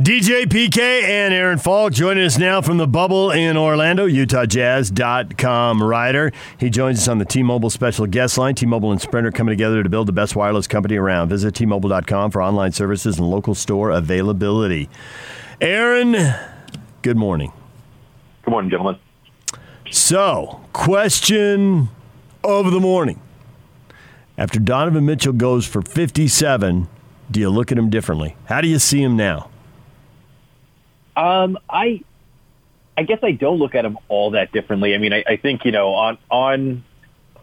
DJ PK and Aaron Falk joining us now from the bubble in Orlando, UtahJazz.com writer. He joins us on the T Mobile special guest line. T Mobile and Sprint are coming together to build the best wireless company around. Visit T-Mobile.com for online services and local store availability. Aaron, good morning. Good morning, gentlemen. So, question of the morning. After Donovan Mitchell goes for 57, do you look at him differently? How do you see him now? Um, I, I guess I don't look at him all that differently. I mean, I, I think you know on on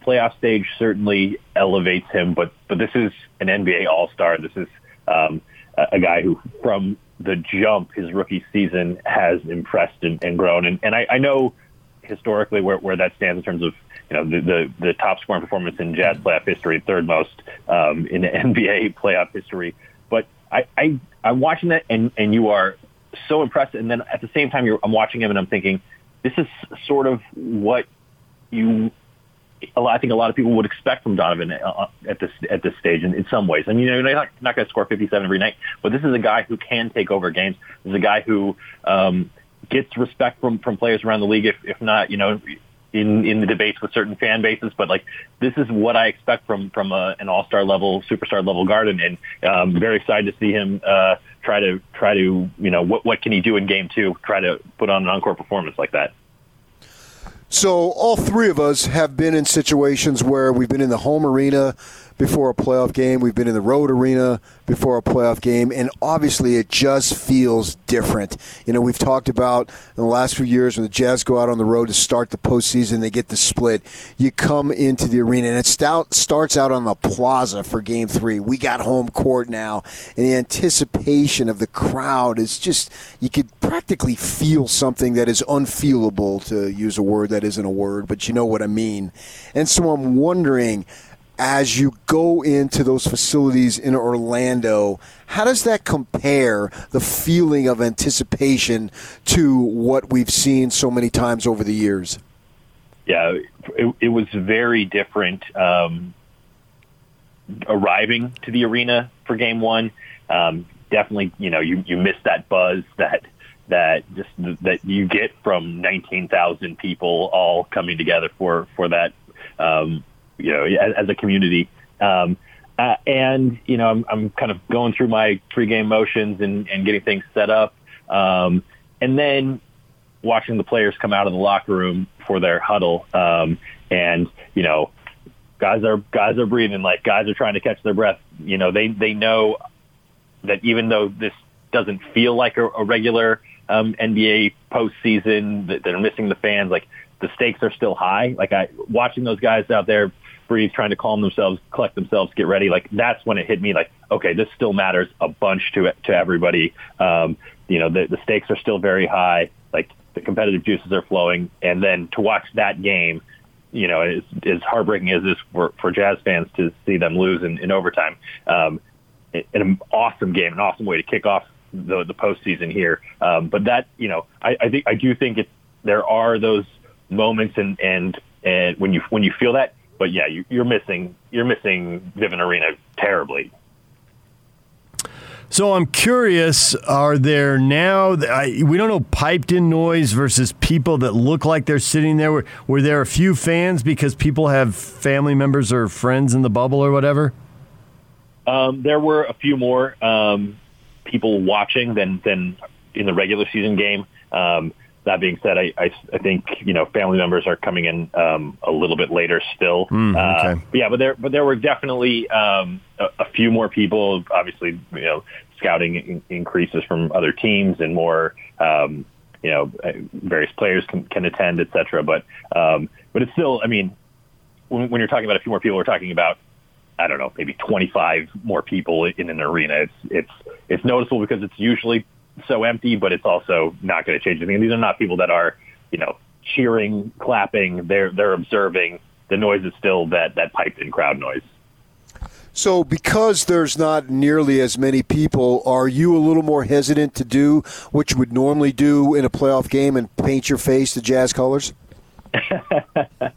playoff stage certainly elevates him, but but this is an NBA All Star. This is um, a, a guy who from the jump his rookie season has impressed and, and grown, and, and I, I know historically where, where that stands in terms of you know the, the, the top scoring performance in Jazz playoff history, third most um, in NBA playoff history. But I, I I'm watching that, and and you are so impressed. And then at the same time, I'm watching him and I'm thinking, this is sort of what you, I think a lot of people would expect from Donovan uh, at this at this stage in, in some ways. I mean, you're not, not going to score 57 every night, but this is a guy who can take over games. This is a guy who um, gets respect from from players around the league. If if not, you know, in in the debates with certain fan bases, but like this is what I expect from from a, an all star level, superstar level guard, and, and um, very excited to see him uh, try to try to you know what what can he do in game two? Try to put on an encore performance like that. So all three of us have been in situations where we've been in the home arena before a playoff game. We've been in the road arena before a playoff game, and obviously it just feels different. You know, we've talked about in the last few years when the Jazz go out on the road to start the postseason, they get the split. You come into the arena, and it starts out on the plaza for game three. We got home court now, and the anticipation of the crowd is just, you could practically feel something that is unfeelable, to use a word that isn't a word, but you know what I mean. And so I'm wondering, as you go into those facilities in Orlando, how does that compare the feeling of anticipation to what we've seen so many times over the years? Yeah, it, it was very different um, arriving to the arena for game one. Um, definitely, you know, you, you miss that buzz that that just that you get from 19,000 people all coming together for for that um, you know, as, as a community. Um, uh, and you know, I'm, I'm kind of going through my pregame motions and, and getting things set up, um, and then watching the players come out of the locker room for their huddle. Um, and you know, guys are guys are breathing like guys are trying to catch their breath. You know, they they know that even though this doesn't feel like a, a regular um, NBA postseason, that they're missing the fans. Like the stakes are still high. Like I watching those guys out there breathe, trying to calm themselves, collect themselves, get ready. Like that's when it hit me. Like, okay, this still matters a bunch to to everybody. Um, you know, the, the stakes are still very high. Like the competitive juices are flowing, and then to watch that game, you know, as, as heartbreaking as this for, for Jazz fans to see them lose in, in overtime. Um, an awesome game, an awesome way to kick off the the postseason here. Um, but that, you know, I, I think I do think it. There are those moments, and and and when you when you feel that, but yeah, you, you're missing you're missing Vivint Arena terribly. So I'm curious: Are there now? I, we don't know piped in noise versus people that look like they're sitting there. Were, were there a few fans because people have family members or friends in the bubble or whatever? Um, there were a few more um, people watching than than in the regular season game. Um, that being said, I, I, I, think you know family members are coming in um, a little bit later still. Mm, okay. uh, but yeah, but there but there were definitely um, a, a, few more people. Obviously, you know, scouting in, increases from other teams and more. Um, you know, uh, various players can, can attend, etc. But um, but it's still, I mean, when, when you're talking about a few more people, we're talking about I don't know, maybe 25 more people in an arena. It's it's it's noticeable because it's usually so empty, but it's also not going to change anything. these are not people that are, you know, cheering, clapping. They're they're observing. The noise is still that that piped in crowd noise. So, because there's not nearly as many people, are you a little more hesitant to do what you would normally do in a playoff game and paint your face the Jazz colors? uh,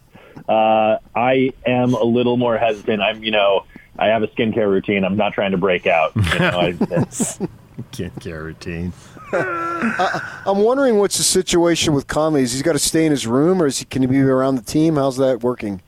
I am a little more hesitant. I'm, you know, I have a skincare routine. I'm not trying to break out. You know, I, Skincare routine. I'm wondering what's the situation with Conley. Is he's got to stay in his room, or is he, can he be around the team? How's that working?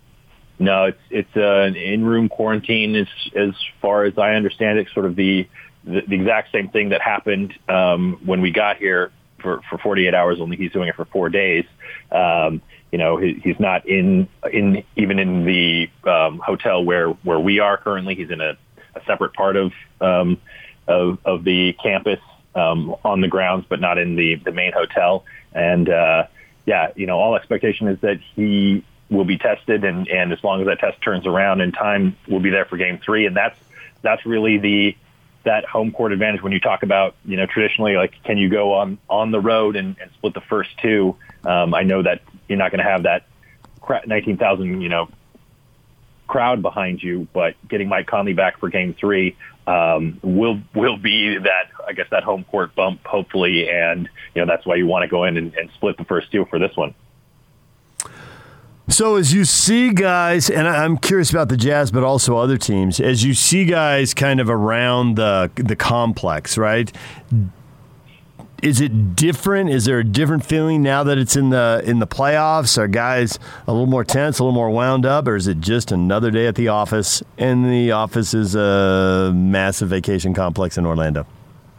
No, it's it's uh, an in-room quarantine. As as far as I understand it, sort of the the, the exact same thing that happened um, when we got here for, for 48 hours. Only he's doing it for four days. Um, you know, he, he's not in in even in the um, hotel where where we are currently. He's in a, a separate part of um, of of the campus um, on the grounds, but not in the the main hotel. And uh, yeah, you know, all expectation is that he will be tested, and and as long as that test turns around in time, we'll be there for Game Three. And that's that's really the that home court advantage when you talk about you know traditionally like can you go on on the road and, and split the first two um, I know that you're not going to have that 19,000 you know crowd behind you but getting Mike Conley back for game 3 um, will will be that I guess that home court bump hopefully and you know that's why you want to go in and, and split the first two for this one so as you see guys, and I'm curious about the Jazz, but also other teams, as you see guys kind of around the the complex, right? Is it different? Is there a different feeling now that it's in the in the playoffs? Are guys a little more tense, a little more wound up, or is it just another day at the office? And the office is a massive vacation complex in Orlando.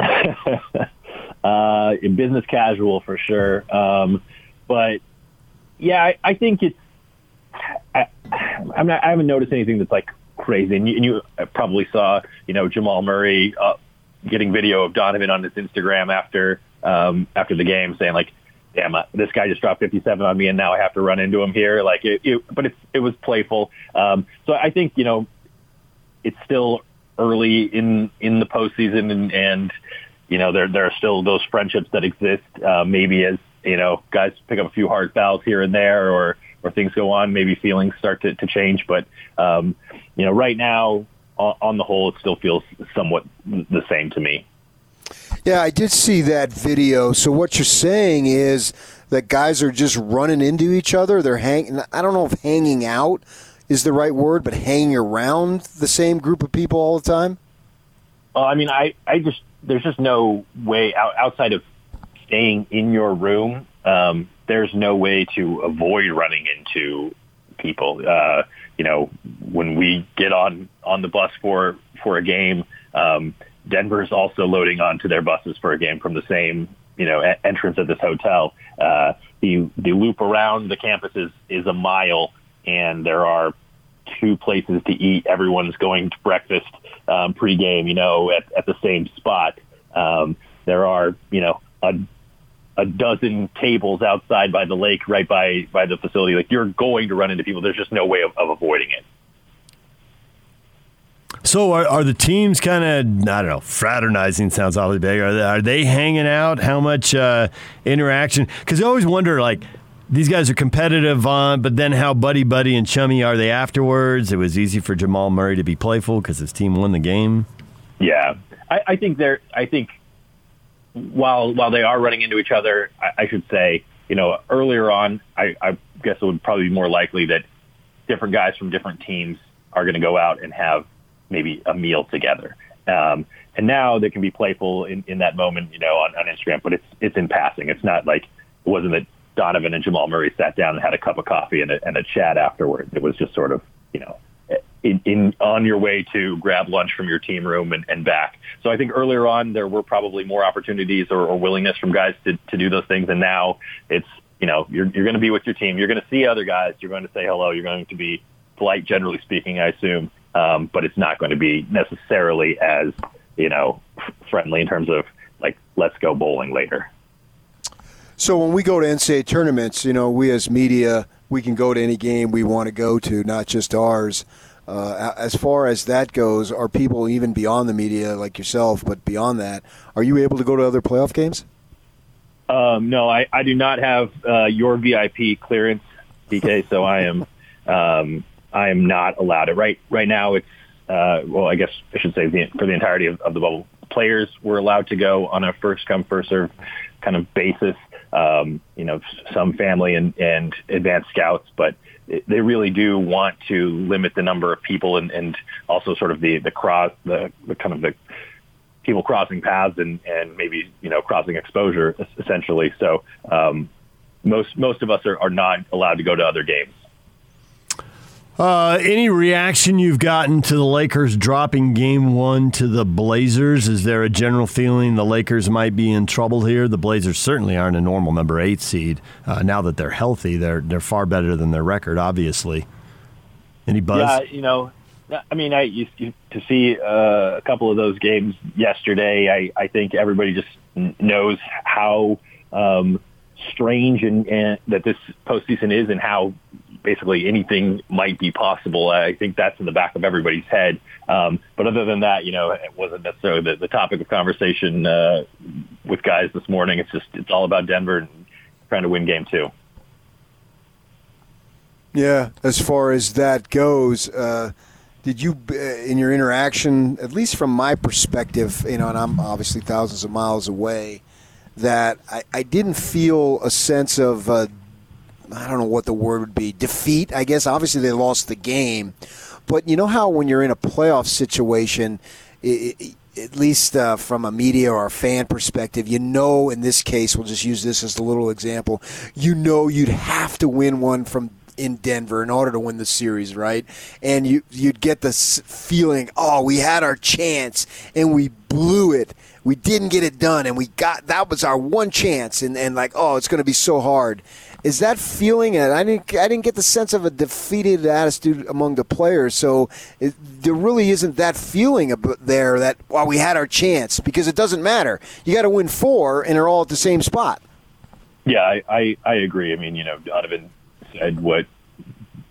uh, in business casual for sure, um, but yeah, I, I think it's I, I'm not, I haven't noticed anything that's like crazy. And you, and you probably saw, you know, Jamal Murray uh, getting video of Donovan on his Instagram after um, after the game, saying like, "Damn, uh, this guy just dropped 57 on me, and now I have to run into him here." Like, it, it, but it, it was playful. Um, so I think you know, it's still early in in the postseason, and, and you know, there there are still those friendships that exist. Uh, maybe as you know, guys pick up a few hard fouls here and there, or or things go on, maybe feelings start to, to change. But, um, you know, right now, on, on the whole, it still feels somewhat the same to me. Yeah, I did see that video. So what you're saying is that guys are just running into each other. They're hanging. I don't know if hanging out is the right word, but hanging around the same group of people all the time. Well, I mean, I, I just there's just no way out, outside of staying in your room. Um, there's no way to avoid running into people. Uh, you know, when we get on on the bus for for a game, um, Denver's also loading onto their buses for a game from the same you know a- entrance of this hotel. Uh, the the loop around the campus is is a mile, and there are two places to eat. Everyone's going to breakfast um, pregame, you know, at, at the same spot. Um, there are, you know, a a dozen tables outside by the lake, right by by the facility. Like you're going to run into people. There's just no way of, of avoiding it. So are, are the teams kind of I don't know fraternizing sounds awfully big. Are they, are they hanging out? How much uh, interaction? Because I always wonder like these guys are competitive on, but then how buddy buddy and chummy are they afterwards? It was easy for Jamal Murray to be playful because his team won the game. Yeah, I, I think they're. I think while while they are running into each other, I, I should say, you know, earlier on, I, I guess it would probably be more likely that different guys from different teams are going to go out and have maybe a meal together. Um, and now they can be playful in, in that moment, you know, on, on Instagram, but it's it's in passing. It's not like it wasn't that Donovan and Jamal Murray sat down and had a cup of coffee and a, and a chat afterwards. It was just sort of, you know, in, in on your way to grab lunch from your team room and, and back. So I think earlier on there were probably more opportunities or, or willingness from guys to, to do those things, and now it's you know you're you're going to be with your team, you're going to see other guys, you're going to say hello, you're going to be polite, generally speaking, I assume, um, but it's not going to be necessarily as you know friendly in terms of like let's go bowling later. So when we go to NCAA tournaments, you know, we as media, we can go to any game we want to go to, not just ours. Uh, as far as that goes, are people even beyond the media like yourself, but beyond that, are you able to go to other playoff games? Um, no, I, I do not have uh, your VIP clearance, DK. so I am um, I am not allowed it. Right right now, it's uh, well, I guess I should say the, for the entirety of, of the bubble, players were allowed to go on a first come first serve kind of basis. Um, you know, some family and, and advanced scouts, but they really do want to limit the number of people and, and also sort of the the cross the, the kind of the people crossing paths and and maybe you know crossing exposure essentially. So um, most most of us are, are not allowed to go to other games. Uh, any reaction you've gotten to the Lakers dropping game one to the Blazers? Is there a general feeling the Lakers might be in trouble here? The Blazers certainly aren't a normal number eight seed. Uh, now that they're healthy, they're they're far better than their record, obviously. Any buzz? Yeah, you know, I mean, I used to see uh, a couple of those games yesterday. I, I think everybody just knows how um, strange and, and that this postseason is, and how basically anything might be possible. I think that's in the back of everybody's head. Um, but other than that, you know, it wasn't necessarily the, the topic of conversation uh, with guys this morning. It's just it's all about Denver and trying to win game two. Yeah, as far as that goes, uh, did you, uh, in your interaction, at least from my perspective, you know, and I'm obviously thousands of miles away, that I, I didn't feel a sense of uh, I don't know what the word would be defeat. I guess obviously they lost the game, but you know how when you're in a playoff situation, it, it, at least uh, from a media or a fan perspective, you know. In this case, we'll just use this as a little example. You know, you'd have to win one from in Denver in order to win the series, right? And you you'd get the feeling, oh, we had our chance and we blew it. We didn't get it done, and we got that was our one chance, and, and like, oh, it's going to be so hard. Is that feeling? And I didn't, I didn't get the sense of a defeated attitude among the players. So it, there really isn't that feeling there that well, we had our chance because it doesn't matter. You got to win four, and they're all at the same spot. Yeah, I, I, I agree. I mean, you know, Donovan said what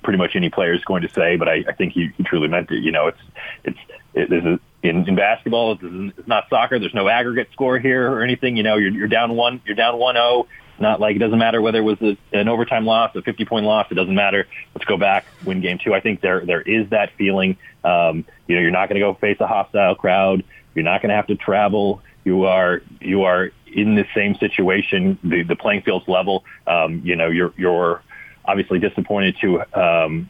pretty much any player is going to say, but I, I think he, he truly meant it. You know, it's it's it, this is in, in basketball. It's, it's not soccer. There's no aggregate score here or anything. You know, you're, you're down one. You're down one zero. Not like it doesn't matter whether it was a, an overtime loss, a 50 point loss. It doesn't matter. Let's go back, win game two. I think there there is that feeling. Um, you know, you're not going to go face a hostile crowd. You're not going to have to travel. You are you are in the same situation. The the playing field's level. Um, you know, you're you're obviously disappointed to um,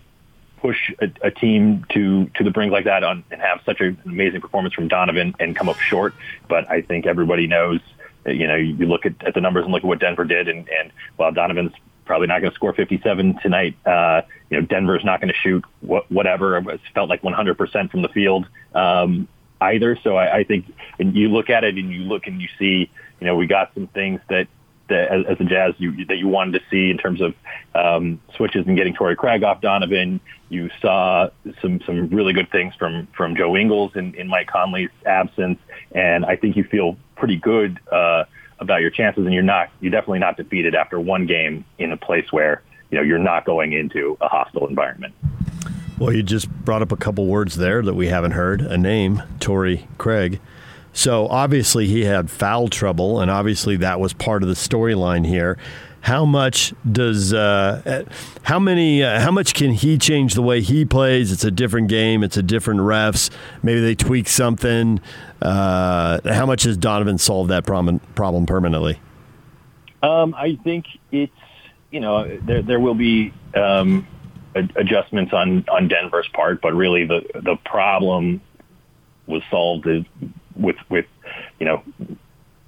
push a, a, team to to the brink like that on, and have such an amazing performance from Donovan and come up short. But I think everybody knows. You know, you look at, at the numbers and look at what Denver did, and, and while Donovan's probably not going to score 57 tonight, uh, you know, Denver's not going to shoot wh- whatever. It felt like 100% from the field um, either. So I, I think, and you look at it and you look and you see, you know, we got some things that that as, a Jazz you, that you wanted to see in terms of um, switches and getting Torrey Craig off Donovan. You saw some some really good things from from Joe Ingles in, in Mike Conley's absence, and I think you feel pretty good uh, about your chances. And you're not you're definitely not defeated after one game in a place where you know you're not going into a hostile environment. Well, you just brought up a couple words there that we haven't heard. A name, Torrey Craig. So obviously he had foul trouble, and obviously that was part of the storyline here. How much does uh, how many uh, how much can he change the way he plays? It's a different game. It's a different refs. Maybe they tweak something. Uh, how much has Donovan solved that problem problem permanently? Um, I think it's you know there there will be um, adjustments on on Denver's part, but really the the problem was solved with with you know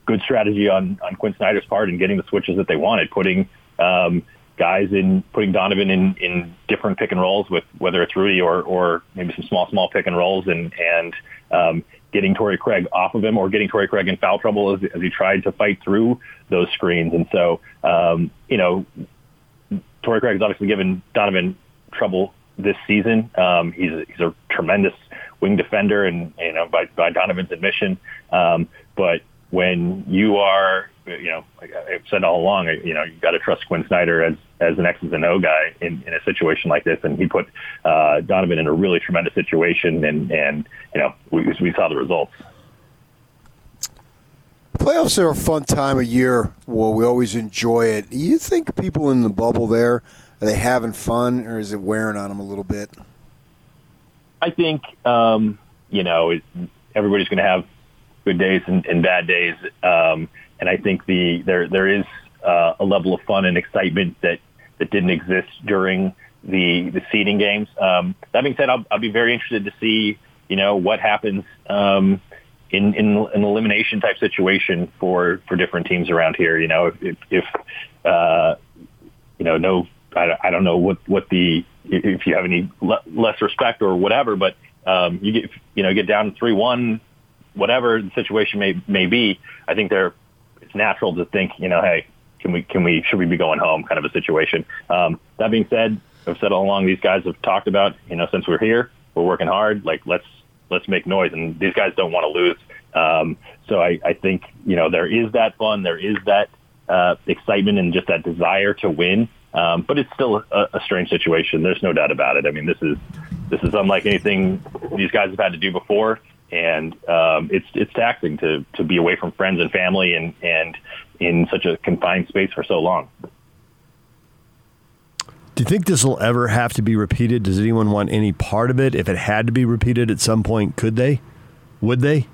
good strategy on on Quin Snyder's part and getting the switches that they wanted, putting um, guys in, putting Donovan in in different pick and rolls with whether it's Rudy or or maybe some small small pick and rolls and and um, getting Torrey Craig off of him or getting Torrey Craig in foul trouble as, as he tried to fight through those screens. And so um, you know, Torrey Craig has obviously given Donovan trouble this season. Um, he's he's a tremendous wing defender, and you know by, by Donovan's admission. Um, but when you are, you know, like I've said all along, you know, you got to trust Quin Snyder as as an X's and O guy in, in a situation like this, and he put uh, Donovan in a really tremendous situation, and and you know we we saw the results. Playoffs are a fun time of year. Well, we always enjoy it. Do you think people in the bubble there are they having fun, or is it wearing on them a little bit? I think um, you know everybody's going to have good days and, and bad days, um, and I think the there there is uh, a level of fun and excitement that that didn't exist during the the seeding games. Um, that being said, I'll, I'll be very interested to see you know what happens um, in, in an elimination type situation for, for different teams around here. You know, if, if uh, you know, no, I, I don't know what, what the, if you have any le- less respect or whatever, but um, you get, you know, get down three one, whatever the situation may may be. I think they're it's natural to think, you know, hey, can we can we should we be going home kind of a situation. Um, that being said, I've said all along these guys have talked about, you know, since we're here, we're working hard. Like let's let's make noise, and these guys don't want to lose. Um, so I, I think you know there is that fun, there is that uh, excitement, and just that desire to win. Um, but it's still a, a strange situation. There's no doubt about it. I mean, this is this is unlike anything these guys have had to do before, and um, it's it's taxing to to be away from friends and family and and in such a confined space for so long. Do you think this will ever have to be repeated? Does anyone want any part of it? If it had to be repeated at some point, could they? Would they?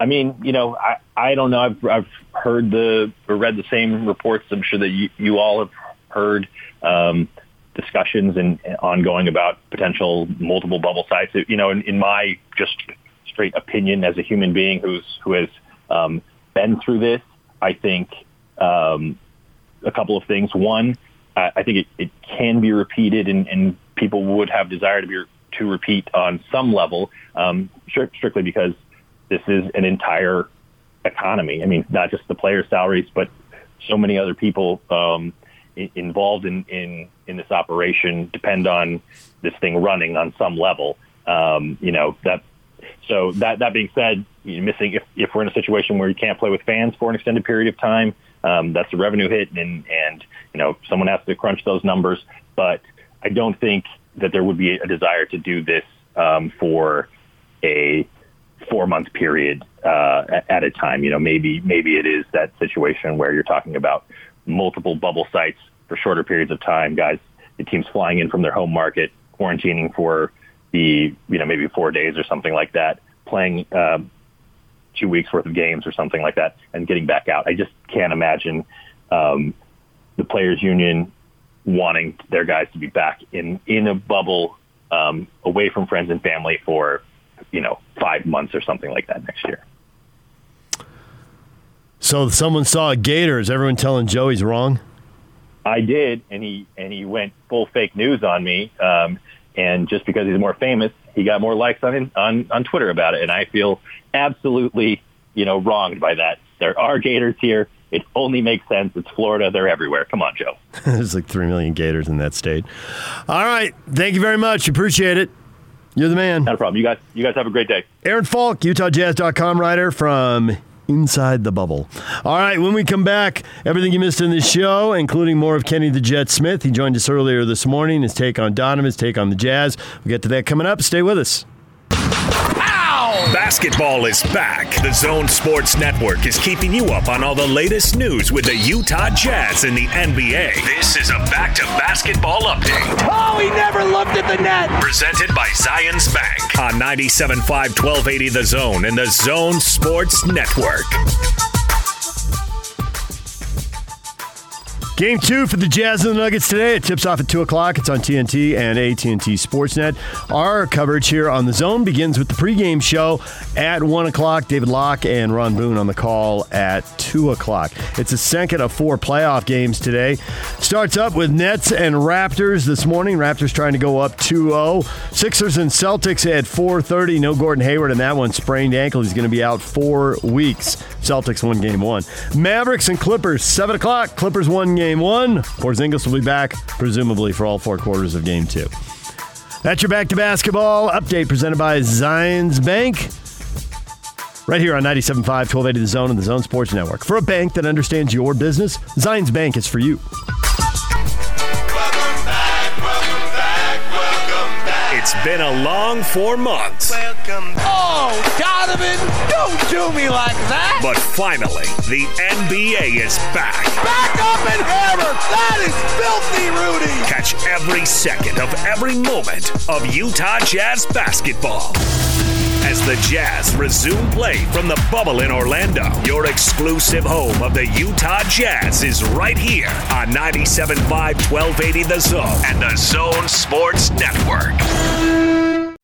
I mean, you know, I, I don't know. I've, I've heard the or read the same reports. I'm sure that you, you all have heard um, discussions and, ongoing about potential multiple bubble sites. You know, in, in my just straight opinion as a human being who's who has um, been through this, I think um, a couple of things. One, I think it, it can be repeated, and, and people would have desire to be to repeat on some level, um, strictly because this is an entire economy. I mean, not just the players' salaries, but so many other people um, involved in, in in this operation depend on this thing running on some level. Um, you know that. So that that being said, missing if if we're in a situation where you can't play with fans for an extended period of time, um, that's a revenue hit, and and you know someone has to crunch those numbers. But I don't think that there would be a desire to do this um, for a four month period uh, at a time. You know, maybe maybe it is that situation where you're talking about multiple bubble sites for shorter periods of time. Guys, the teams flying in from their home market, quarantining for the you know maybe four days or something like that, playing uh, two weeks worth of games or something like that and getting back out. I just can't imagine um, the players union wanting their guys to be back in in a bubble um, away from friends and family for you know five months or something like that next year. So someone saw a gator. Is everyone telling Joe he's wrong? I did, and he and he went full fake news on me. Um, and just because he's more famous, he got more likes on on on Twitter about it, and I feel absolutely you know wronged by that. There are gators here. It only makes sense. It's Florida. They're everywhere. Come on, Joe. There's like three million gators in that state. All right, thank you very much. Appreciate it. You're the man. Not a problem. You guys, you guys have a great day. Aaron Falk, UtahJazz.com writer from inside the bubble. All right, when we come back, everything you missed in this show, including more of Kenny the Jet Smith. He joined us earlier this morning. His take on Donovan, his take on the Jazz. We'll get to that coming up. Stay with us. Basketball is back. The Zone Sports Network is keeping you up on all the latest news with the Utah Jazz and the NBA. This is a back to basketball update. Oh, he never looked at the net. Presented by Zions Bank on 97.5 1280 The Zone and the Zone Sports Network. Game two for the Jazz and the Nuggets today. It tips off at 2 o'clock. It's on TNT and AT&T Sportsnet. Our coverage here on The Zone begins with the pregame show at 1 o'clock. David Locke and Ron Boone on the call at 2 o'clock. It's the second of four playoff games today. Starts up with Nets and Raptors this morning. Raptors trying to go up 2-0. Sixers and Celtics at 4.30. No Gordon Hayward in that one. Sprained ankle. He's going to be out four weeks. Celtics won game one. Mavericks and Clippers, 7 o'clock. Clippers won game game one. Porzingis will be back, presumably, for all four quarters of game two. That's your back to basketball update presented by Zions Bank. Right here on 97.5, 1280 The Zone and the Zone Sports Network. For a bank that understands your business, Zions Bank is for you. It's been a long four months. Welcome. Oh, Donovan, don't do me like that. But finally, the NBA is back. Back up and hammer. That is filthy, Rudy. Catch every second of every moment of Utah Jazz basketball. As the Jazz resume play from the bubble in Orlando, your exclusive home of the Utah Jazz is right here on 97.5 1280 The Zone and the Zone Sports Network.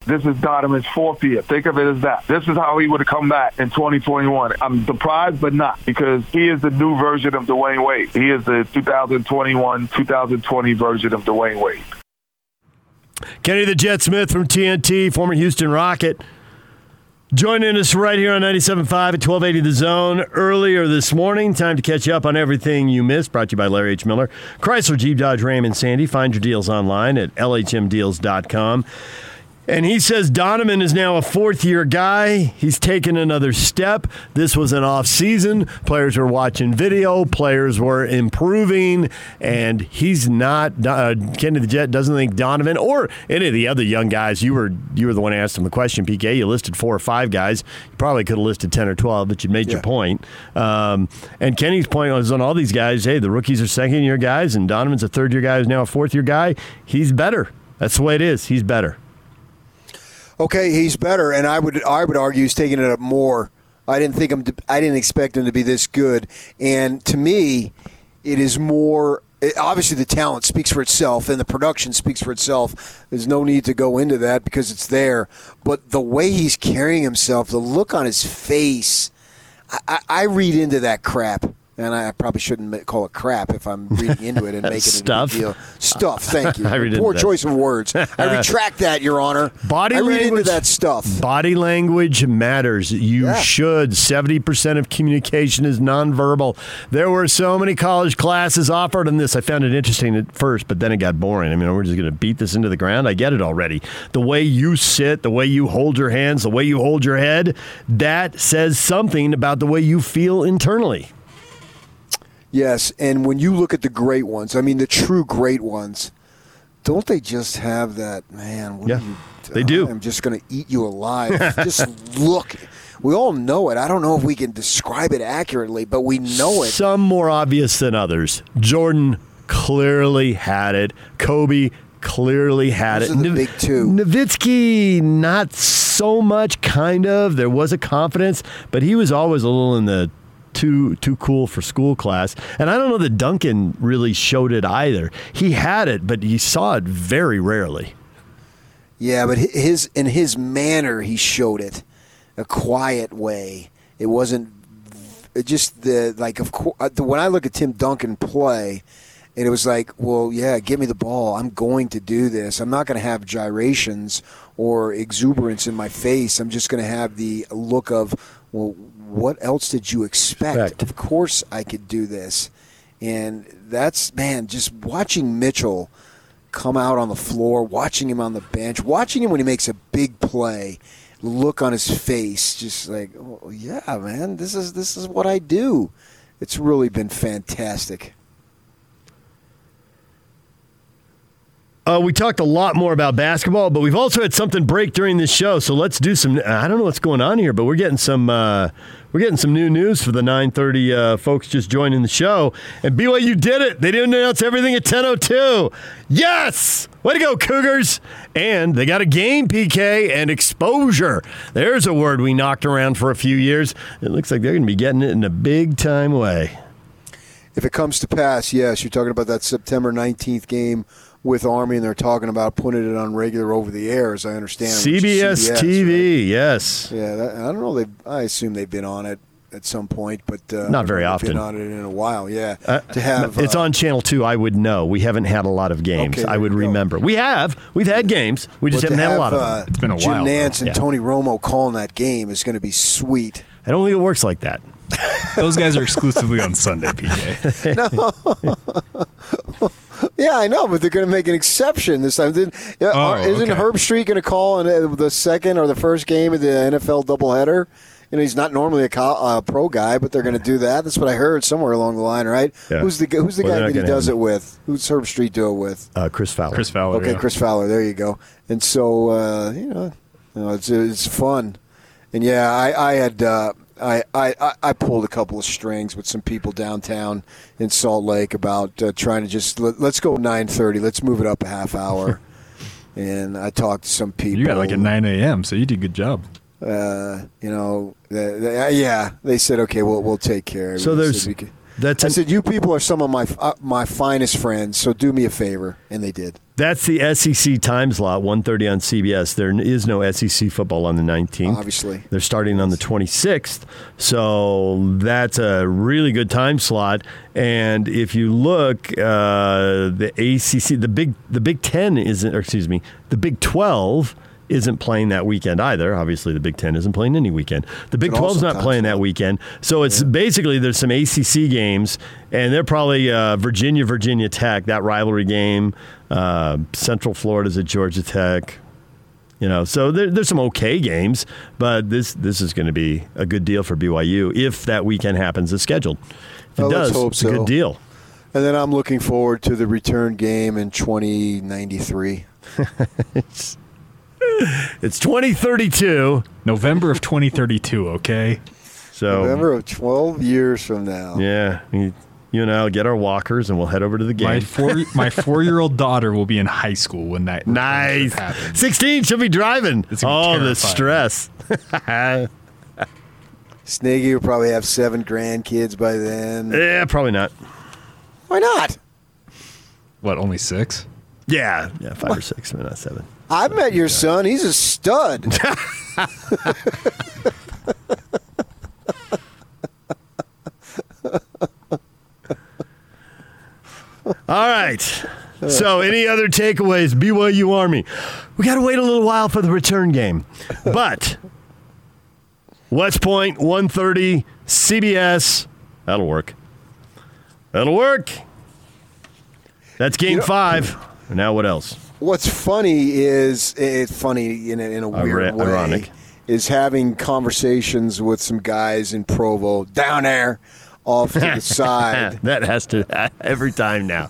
This is Donovan's fourth year. Think of it as that. This is how he would have come back in 2021. I'm surprised, but not because he is the new version of Dwyane Wade. He is the 2021, 2020 version of Dwyane Wade. Kenny the Jet Smith from TNT, former Houston Rocket. Joining us right here on 97.5 at 1280 The Zone earlier this morning. Time to catch up on everything you missed. Brought to you by Larry H. Miller. Chrysler, Jeep, Dodge, Ram, and Sandy. Find your deals online at lhmdeals.com. And he says Donovan is now a fourth year guy. He's taken another step. This was an off season. Players were watching video, players were improving, and he's not. Uh, Kenny the Jet doesn't think Donovan or any of the other young guys. You were you were the one who asked him the question, PK. You listed four or five guys. You probably could have listed 10 or 12, but you made Yeah. your point. Um, and Kenny's point was on all these guys hey, the rookies are second year guys, and Donovan's a third year guy who's now a fourth year guy. He's better. That's the way it is. He's better. Okay, he's better, and I would I would argue he's taking it up more. I didn't think him. To, I didn't expect him to be this good, and to me, it is more. It, obviously, the talent speaks for itself, and the production speaks for itself. There's no need to go into that because it's there. But the way he's carrying himself, the look on his face, I, I, I read into that crap. And I probably shouldn't call it crap if I'm reading into it and making Stuff? it a deal. Stuff. Thank you. Poor choice of words. I retract that, Your Honor. Body I read language into that stuff. Body language matters. You Yeah. should. 70% of communication is nonverbal. There were so many college classes offered on this. I found it interesting at first, but then it got boring. I mean, we're just going to beat this into the ground. I get it already. The way you sit, the way you hold your hands, the way you hold your head, that says something about the way you feel internally. Yes, and when you look at the great ones, I mean the true great ones, don't they just have that man? Yeah, you, they do. I'm just going to eat you alive. just look. We all know it. I don't know if we can describe it accurately, but we know it. Some more obvious than others. Jordan clearly had it. Kobe clearly had Those it. are the Nav- big two. Nowitzki, not so much. Kind of. There was a confidence, but he was always a little in the too too cool for school class. And I don't know that Duncan really showed it either. He had it, but he saw it very rarely. Yeah, but his in his manner, he showed it a quiet way. It wasn't it just the like of course uh, when I look at Tim Duncan play, and it was like, well, yeah, give me the ball. I'm going to do this. I'm not going to have gyrations or exuberance in my face. I'm just going to have the look of, well, what else did you expect? Expect. Of course, I could do this. And that's man, just watching Mitchell come out on the floor, watching him on the bench, watching him when he makes a big play, look on his face, just like, oh, yeah, man, this is this is what I do. It's really been fantastic. Uh, we talked a lot more about basketball, but we've also had something break during this show. So let's do some. I don't know what's going on here, but we're getting some. Uh, we're getting some new news for the 9:30 uh, folks just joining the show. And BYU did it. They didn't announce everything at 10:02. Yes, way to go, Cougars! And they got a game, PK, and exposure. There's a word we knocked around for a few years. It looks like they're going to be getting it in a big time way. If it comes to pass, yes, you're talking about that September 19th game with Army, and they're talking about putting it on regular over the air, as I understand. it, which is CBS, right? TV, yes. Yeah, that, I don't know. They, I assume they've been on it at some point, but uh, Not very often. Been on it in a while, yeah. Uh, to have it's uh, on channel two. I would know. We haven't had a lot of games. Okay, I would you go. remember. We have. We've had games. We just but to haven't had a lot of them. uh, It's been a Jim while, though. Nance and Yeah. Tony Romo calling that game is going to be sweet. I don't think it works like that. Those guys are exclusively on Sunday, PK. Yeah, I know, but they're going to make an exception this time. Didn't- yeah, Oh, isn't okay. Herbstreit going to call in uh, the second or the first game of the NFL doubleheader? You know, he's not normally a co- uh, pro guy, but they're going to do that. That's what I heard somewhere along the line, right? Yeah. Who's the Who's the Well, guy not that he does have it with? Who's Herbstreit do it with? Uh, Chris Fowler. Chris Fowler. Okay, yeah. Chris Fowler. There you go. And so uh, you know, you know, it's it's fun. And yeah, I I had uh, I, I I- I pulled a couple of strings with some people downtown in Salt Lake about uh, trying to just let, let's go nine thirty. Let's move it up a half hour. and I talked to some people. You got like at 9 a.m., so you did a good job. Uh, you know, they, they, yeah, they said okay, we'll we'll take care. of. So They there's said we could- That's I an- said, you people are some of my uh, my finest friends, so do me a favor, and they did. That's the SEC time slot, 1.30 on CBS. There is no SEC football on the 19th. Obviously. They're starting on the 26th. So that's a really good time slot. And if you look, uh, the ACC, the Big, the Big 10 isn't, or excuse me, the Big 12 isn't playing that weekend either. Obviously, the Big 10 isn't playing any weekend. The Big But 12's not playing that weekend. So it's basically there's some ACC games, and they're probably uh, Virginia, Virginia Tech, that rivalry game. Uh, Central Florida's at Georgia Tech. You know, so there, there's some okay games, but this this is going to be a good deal for BYU if that weekend happens as scheduled. If it Well, does, hope it's a good deal. And then I'm looking forward to the return game in 2093. It's 2032, November of 2032. Okay. so November of 12 years from now. yeah, you, you and I'll get our walkers and we'll head over to the game. My four my four year old daughter will be in high school when that Nice. 16, she'll be driving. It's gonna Oh, be the stress. Snaggy will probably have seven grandkids by then. yeah, probably not. Why not? What? Only six? Yeah, yeah, five or six, maybe not seven. I met your son. He's a stud. All right. So, any other takeaways? BYU Army. We got to wait a little while for the return game, but West 130, CBS. That'll work. That'll work. That's game You know- five. Now, what else? What's funny is it's funny in a, in a weird Ira- way. ironic. Is having conversations with some guys in Provo down there, off to the side. that has to every time now.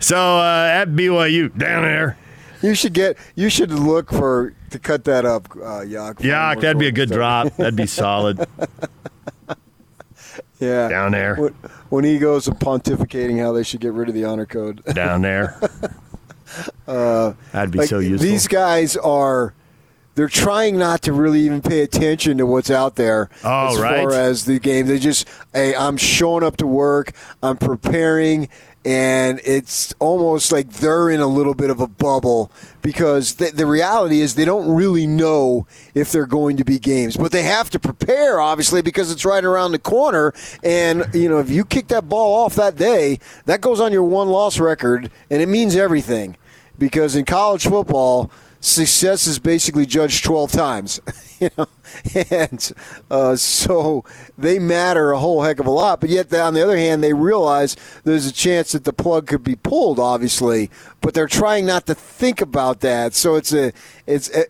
so uh, at BYU down there. You should get. You should look for to cut that up, uh, Yak. Yuck, that'd be a good drop. That'd be solid Yeah, down there. When, when he goes pontificating how they should get rid of the honor code. Down there. Uh, That'd be Like, so useful. These guys are. They're trying not to really even pay attention to what's out there Oh, as right. far as the game. They just, hey, I'm showing up to work, I'm preparing, and it's almost like they're in a little bit of a bubble because the, the reality is they don't really know if they're going to be games, but they have to prepare obviously because it's right around the corner. And you know, if you kick that ball off that day, that goes on your one loss record, and it means everything because in college football, success is basically judged 12 times. you know, and uh, so they matter a whole heck of a lot. But yet, on the other hand, they realize there's a chance that the plug could be pulled, obviously, but they're trying not to think about that. So it's a it's. A,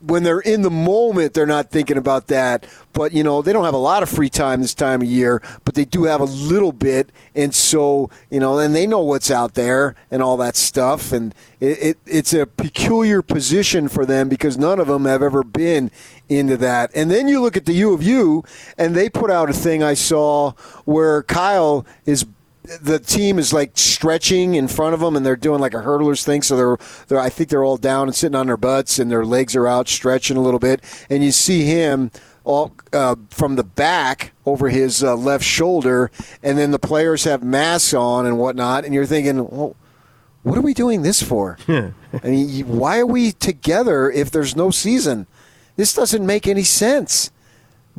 when they're in the moment, they're not thinking about that. But you know, they don't have a lot of free time this time of year, but they do have a little bit, and so you know, and they know what's out there and all that stuff, and it, it it's a peculiar position for them because none of them have ever been into that. And then you look at the U of U, and they put out a thing I saw where Kyle is the team is like stretching in front of them and they're doing like a hurdlers thing so they're, they're i think they're all down and sitting on their butts and their legs are out stretching a little bit and you see him all uh, from the back over his uh, left shoulder and then the players have masks on and whatnot and you're thinking well what are we doing this for? I mean why are we together if there's no season? This doesn't make any sense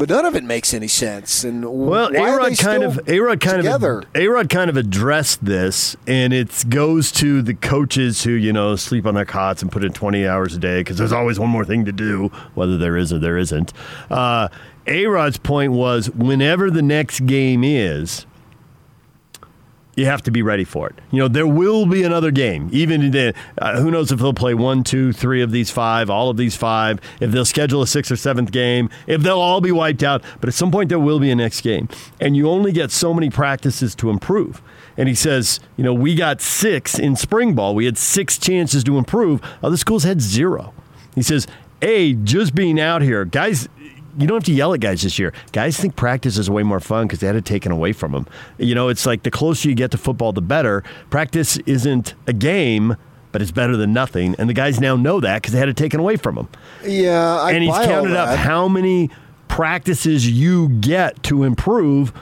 but none of it makes any sense. And Well, Arod kind of Arod kind together? of Arod kind of addressed this, and it goes to the coaches who you know sleep on their cots and put in twenty hours a day because there's always one more thing to do, whether there is or there isn't. Uh, Arod's point was whenever the next game is. You have to be ready for it. You know, there will be another game. Even the, uh, who knows if they'll play one, two, three of these five, all of these five, if they'll schedule a sixth or seventh game, if they'll all be wiped out. But at some point, there will be a next game. And you only get so many practices to improve. And he says, you know, we got six in spring ball. We had six chances to improve. Other schools had zero. He says, A, just being out here, guys, you don't have to yell at guys this year. Guys think practice is way more fun because they had it taken away from them. You know, it's like the closer you get to football, the better. Practice isn't a game, but it's better than nothing. And the guys now know that because they had it taken away from them. Yeah, I and he's counted up how many practices you get to improve.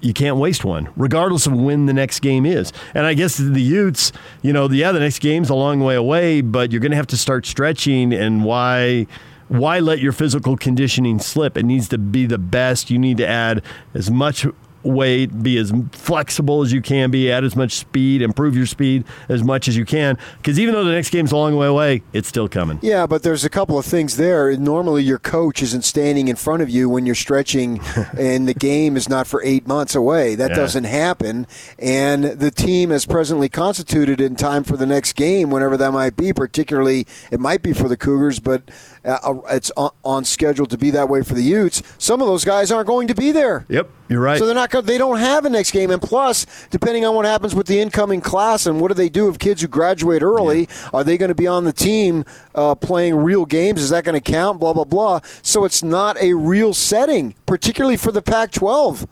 you can't waste one, regardless of when the next game is. And I guess the Utes, you know, yeah, the next game's a long way away, but you're going to have to start stretching. And why? Why let your physical conditioning slip? It needs to be the best. You need to add as much weight, be as flexible as you can be, add as much speed, improve your speed as much as you can. Because even though the next game's a long way away, it's still coming. Yeah, but there's a couple of things there. Normally, your coach isn't standing in front of you when you're stretching, and the game is not for eight months away. That Yeah. doesn't happen. And the team is presently constituted in time for the next game, whenever that might be. Particularly, it might be for the Cougars, but uh, it's on, on schedule to be that way for the Utes. Some of those guys aren't going to be there. Yep, you're right. So they're not. They don't have a next game, and plus, depending on what happens with the incoming class and what do they do if kids who graduate early, are they going to be on the team uh, playing real games? Is that going to count? Blah blah blah. So it's not a real setting, particularly for the Pac-12.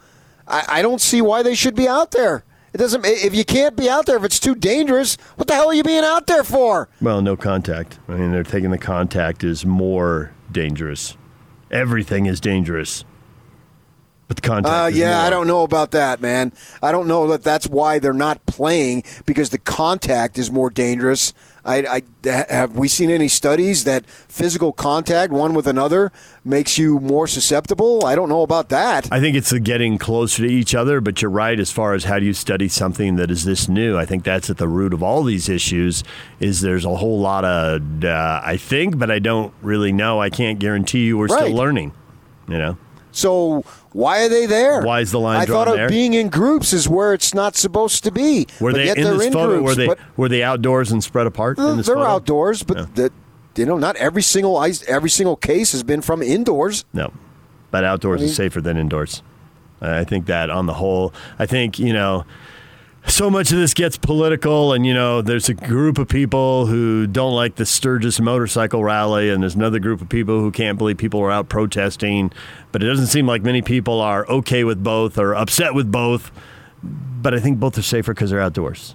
I, I don't see why they should be out there. It doesn't. If you can't be out there, if it's too dangerous, what the hell are you being out there for? Well, no contact. I mean, they're taking the contact is more dangerous. Everything is dangerous. But the contact Uh, yeah. I don't know about that, man. I don't know that that's why they're not playing because the contact is more dangerous. I, I have we seen any studies that physical contact one with another makes you more susceptible? I don't know about that. I think it's the getting closer to each other, but you're right as far as how do you study something that is this new. I think that's at the root of all these issues. Is there's a whole lot of uh, I think, but I don't really know. I can't guarantee you we're Right. still learning. You know, So why are they there? Why is the line I drawn thought of there? being in groups is where it's not supposed to be. were but they in this in photo? groups, were they were they outdoors and spread apart? Uh, in this they're photo? outdoors, but that you know, not every single ice, every single case has been from indoors. No, but outdoors I mean- is safer than indoors. I think that on the whole, I think you know, so much of this gets political, and you know, there's a group of people who don't like the Sturgis motorcycle rally, and there's another group of people who can't believe people are out protesting. But it doesn't seem like many people are okay with both or upset with both. But I think both are safer because they're outdoors.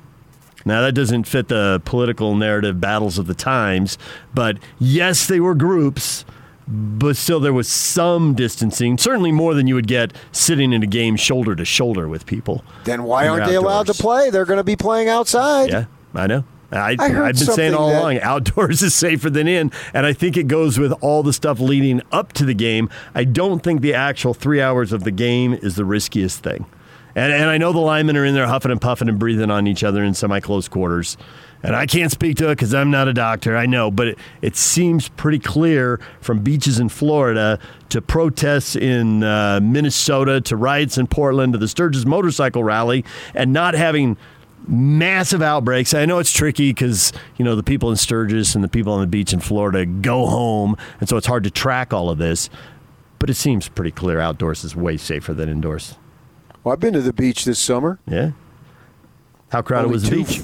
Now, that doesn't fit the political narrative battles of the times, but yes, they were groups, but still there was some distancing, certainly more than you would get sitting in a game shoulder to shoulder with people. Then why aren't they allowed to play? They're going to be playing outside. Yeah, I know. I, I i've been saying all that- along, outdoors is safer than in, and I think it goes with all the stuff leading up to the game. I don't think the actual three hours of the game is the riskiest thing. And, and I know the linemen are in there huffing and puffing and breathing on each other in semi-close quarters. And I can't speak to it because I'm not a doctor. I know, but it, it seems pretty clear from beaches in Florida to protests in uh, Minnesota to riots in Portland to the Sturgis motorcycle rally and not having massive outbreaks. I know it's tricky because you know the people in Sturgis and the people on the beach in Florida go home, and so it's hard to track all of this. But it seems pretty clear outdoors is way safer than indoors. Well, I've been to the beach this summer. Yeah. How crowded Only was the two- beach?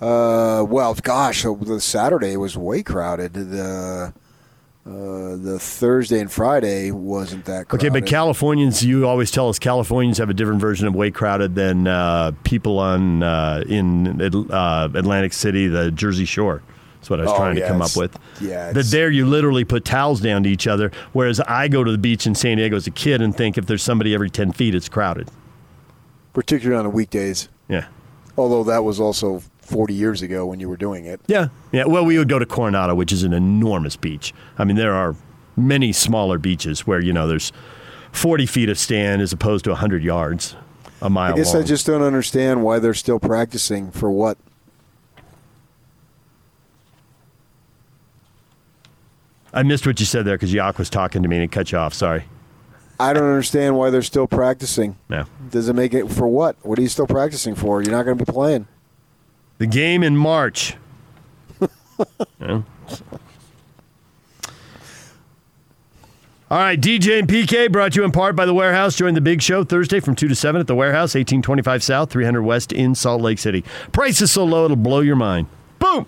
Uh, well, gosh, the Saturday was way crowded. The uh, the Thursday and Friday wasn't that crowded. Okay, but Californians, you always tell us Californians have a different version of way crowded than uh, people on uh, in uh, Atlantic City, the Jersey Shore. That's what I was Oh, trying to come up with. yeah, that there you literally put towels down to each other, whereas I go to the beach in San Diego as a kid and think if there's somebody every ten feet, it's crowded. particularly on the weekdays. Yeah. Although that was also 40 years ago when you were doing it. Yeah, yeah. Well, we would go to Coronado, which is an enormous beach. I mean, there are many smaller beaches where you know there's 40 feet of stand as opposed to 100 yards, a mile I guess long. I just don't understand why they're still practicing for what. I missed what you said there because Yak was talking to me and it cut you off. Sorry. I don't understand why they're still practicing. No. Does it make it for what? What are you still practicing for? You're not going to be playing. The game in March. Yeah. All right, DJ and PK brought to you in part by The Warehouse. Join the big show Thursday from 2 to 7 at The Warehouse, 1825 South, 300 West in Salt Lake City. Price is so low, it'll blow your mind. Boom!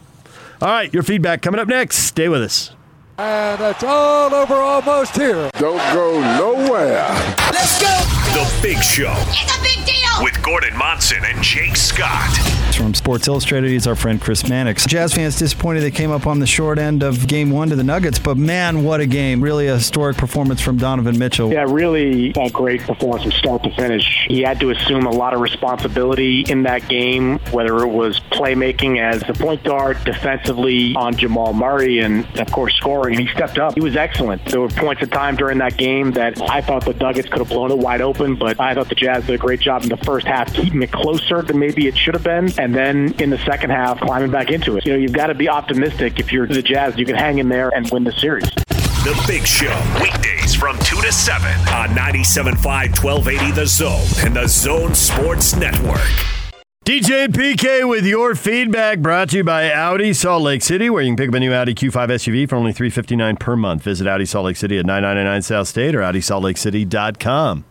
All right, your feedback coming up next. Stay with us. And it's all over almost here. Don't go nowhere. Let's go. The Big Show It's a big deal. with Gordon Monson and Jake Scott. From Sports Illustrated, he's our friend Chris Mannix. Jazz fans disappointed they came up on the short end of game one to the Nuggets, but man, what a game. Really a historic performance from Donovan Mitchell. Yeah, really a great performance from start to finish. He had to assume a lot of responsibility in that game, whether it was playmaking as the point guard, defensively on Jamal Murray, and of course scoring. And he stepped up. He was excellent. There were points in time during that game that I thought the Nuggets could have blown it wide open, but I thought the Jazz did a great job in the first half, keeping it closer than maybe it should have been, and then in the second half, climbing back into it. You know, you've got to be optimistic if you're the Jazz. You can hang in there and win the series. The Big Show, weekdays from 2 to 7 on 97.5 1280 The Zone and the Zone Sports Network. DJ and PK with your feedback brought to you by Audi Salt Lake City, where you can pick up a new Audi Q5 SUV for only 359 per month. Visit Audi Salt Lake City at 999 South State or AudiSaltLakeCity.com.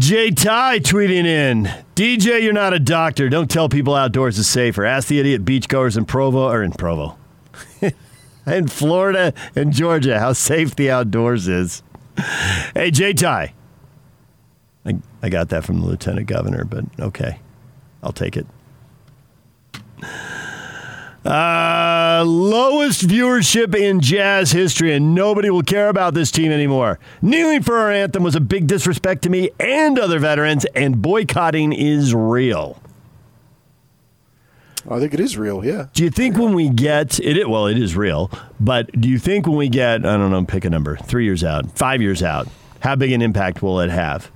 Jay Ty tweeting in DJ, you're not a doctor. Don't tell people outdoors is safer. Ask the idiot beachgoers in Provo or in Provo. in Florida and Georgia how safe the outdoors is. Hey, Jay Ty. I, I got that from the lieutenant governor, but okay. I'll take it. Uh, lowest viewership in jazz history, and nobody will care about this team anymore. Kneeling for our anthem was a big disrespect to me and other veterans, and boycotting is real. I think it is real. Yeah. Do you think when we get it, well, it is real, but do you think when we get, I don't know, pick a number, three years out, five years out, how big an impact will it have?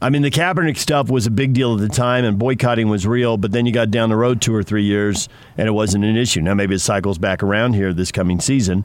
I mean, the Kaepernick stuff was a big deal at the time, and boycotting was real. But then you got down the road two or three years, and it wasn't an issue. Now maybe it cycles back around here this coming season.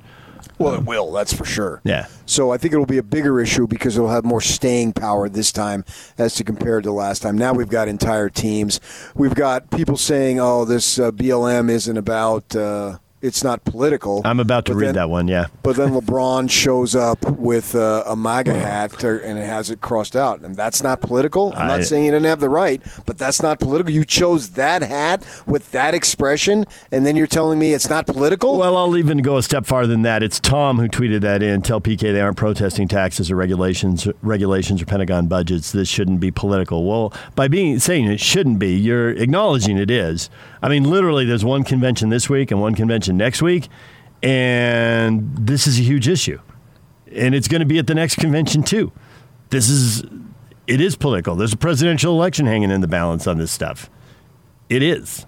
Well, it will. That's for sure. Yeah. So I think it'll be a bigger issue because it'll have more staying power this time as to compared to last time. Now we've got entire teams. We've got people saying, "Oh, this uh, BLM isn't about." Uh, it's not political. I'm about to read then- that one. Yeah. But then LeBron shows up with uh, a MAGA hat or, and it has it crossed out. And that's not political. I'm I- not saying you didn't have the right, but that's not political. You chose that hat with that expression, and then you're telling me it's not political? Well, I'll even go a step farther than that. It's Tom who tweeted that in. Tell PK they aren't protesting taxes or regulations, regulations or Pentagon budgets. This shouldn't be political. Well, by being saying it shouldn't be, you're acknowledging it is. I mean, literally, there's one convention this week and one convention next week, and this is a huge issue, and it's going to be at the next convention too. This is, it is political. There's a presidential election hanging in the balance on this stuff. It is.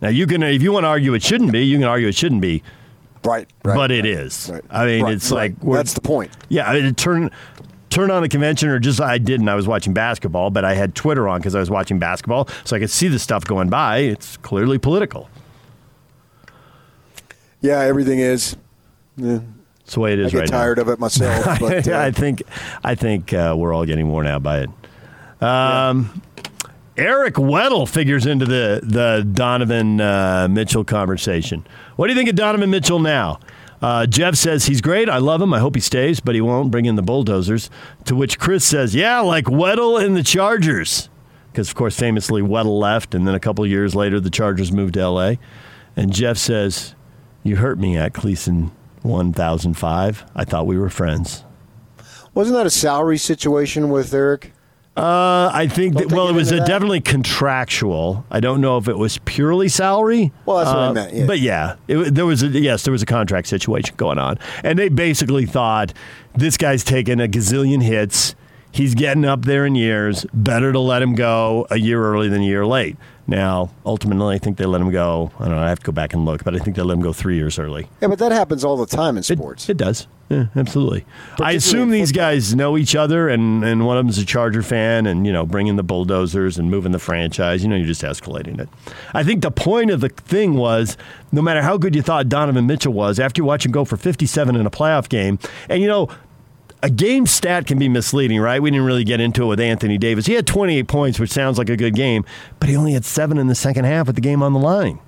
Now you can, if you want to argue it shouldn't be, you can argue it shouldn't be. right, right. but it right, is. right, I mean, it's like that's the point. Yeah, I mean, it turn turn on the convention, or just I didn't. I was watching basketball, but I had Twitter on because I was watching basketball, so I could see the stuff going by. It's clearly political. Yeah, everything is. Yeah, It's the way it is I get right tired now. of it myself. But uh, I think I think uh, we're all getting worn out by it. Um, Eric Weddle figures into the the Donovan uh, Mitchell conversation. What do you think of Donovan Mitchell now? Uh, Jeff says he's great. I love him. I hope he stays, but he won't bring in the bulldozers. To which Chris says, "Yeah, like Weddle and the Chargers." Because of course, famously Weddle left, and then a couple years later, the Chargers moved to L.A. And Jeff says, "You hurt me at Cleason 1005. I thought we were friends." wasn't that a salary situation with Eric? Uh, I think that, well, it was a definitely contractual. I don't know if it was purely salary. Well, that's what I Uh, meant, yeah. But yeah, it, there was a, yes, there was a contract situation going on, and they basically thought this guy's taking a gazillion hits. He's getting up there in years. Better to let him go a year early than a year late. Now, ultimately, I think they let him go. I don't know. I have to go back and look, but I think they let him go three years early. Yeah, but that happens all the time in sports. It, does. Yeah, absolutely. I assume these guys know each other, and, and one of them's a Charger fan, and you know, bringing the bulldozers and moving the franchise. You know, you're just escalating it. I think the point of the thing was, no matter how good you thought Donovan Mitchell was, after you watch him go for 57 in a playoff game, and you know. A game stat can be misleading, right? We didn't really get into it with Anthony Davis. He had 28 points, which sounds like a good game, but he only had seven in the second half with the game on the line.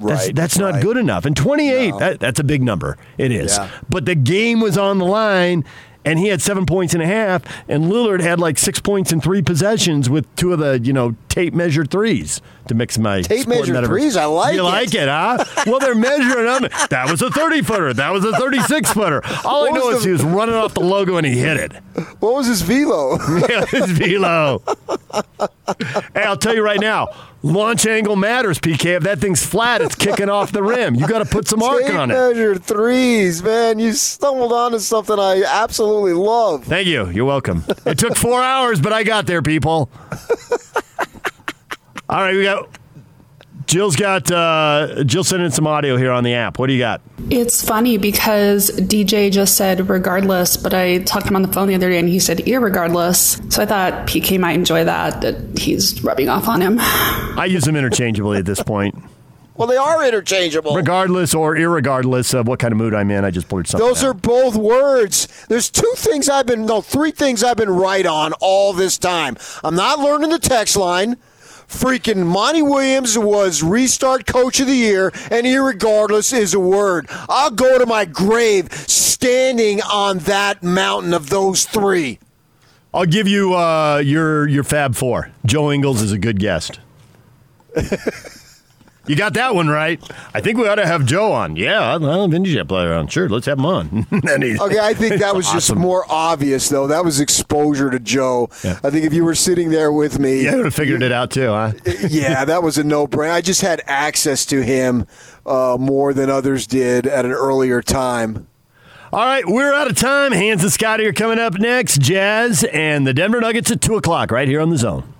That's, Right, that's not right. good enough. And 28, No. that, that's a big number. It is. Yeah. But the game was on the line, and he had seven points and a half, and Lillard had like six points in three possessions with two of the you know tape measured threes to mix my Tape measured threes? I like it. you it. like it, huh? well, they're measuring them. That was a thirty footer. That was a thirty six footer. All I know is the- he was running off the logo and he hit it. What was his velo? Yeah, it's velo. hey, I'll tell you right now, launch angle matters, PK. If that thing's flat, it's kicking off the rim. You got to put some arc Tape on it. Measure threes, man. You stumbled onto something I absolutely love. Thank you. You're welcome. It took four hours, but I got there, people. All right, we got. Jill's got. Uh, Jill sent in some audio here on the app. What do you got? It's funny because DJ just said regardless, but I talked to him on the phone the other day and he said irregardless. So I thought PK might enjoy that, that he's rubbing off on him. I use them interchangeably at this point, Well, they are interchangeable. regardless or irregardless of what kind of mood I'm in. I just blurted something. Those out. are both words. There's two things I've been, no, three things I've been right on all this time. I'm not learning the text line. Freaking Monty Williams was restart coach of the year, and irregardless is a word. I'll go to my grave standing on that mountain of those three. I'll give you uh, your your Fab Four. Joe Ingles is a good guest. you got that one right. I think we ought to have Joe on. Yeah, well, vintage jet player on. Sure, let's have him on. Okay, I think that was just more obvious, though. That was exposure to Joe. Yeah. I think if you were sitting there with me, Yeah, I would have figured it out too, huh? yeah, that was a no brainer. I just had access to him uh, more than others did at an earlier time. All right, we're out of time. Hans and Scotty are coming up next. Jazz and the Denver Nuggets at 2 o'clock right here on the zone.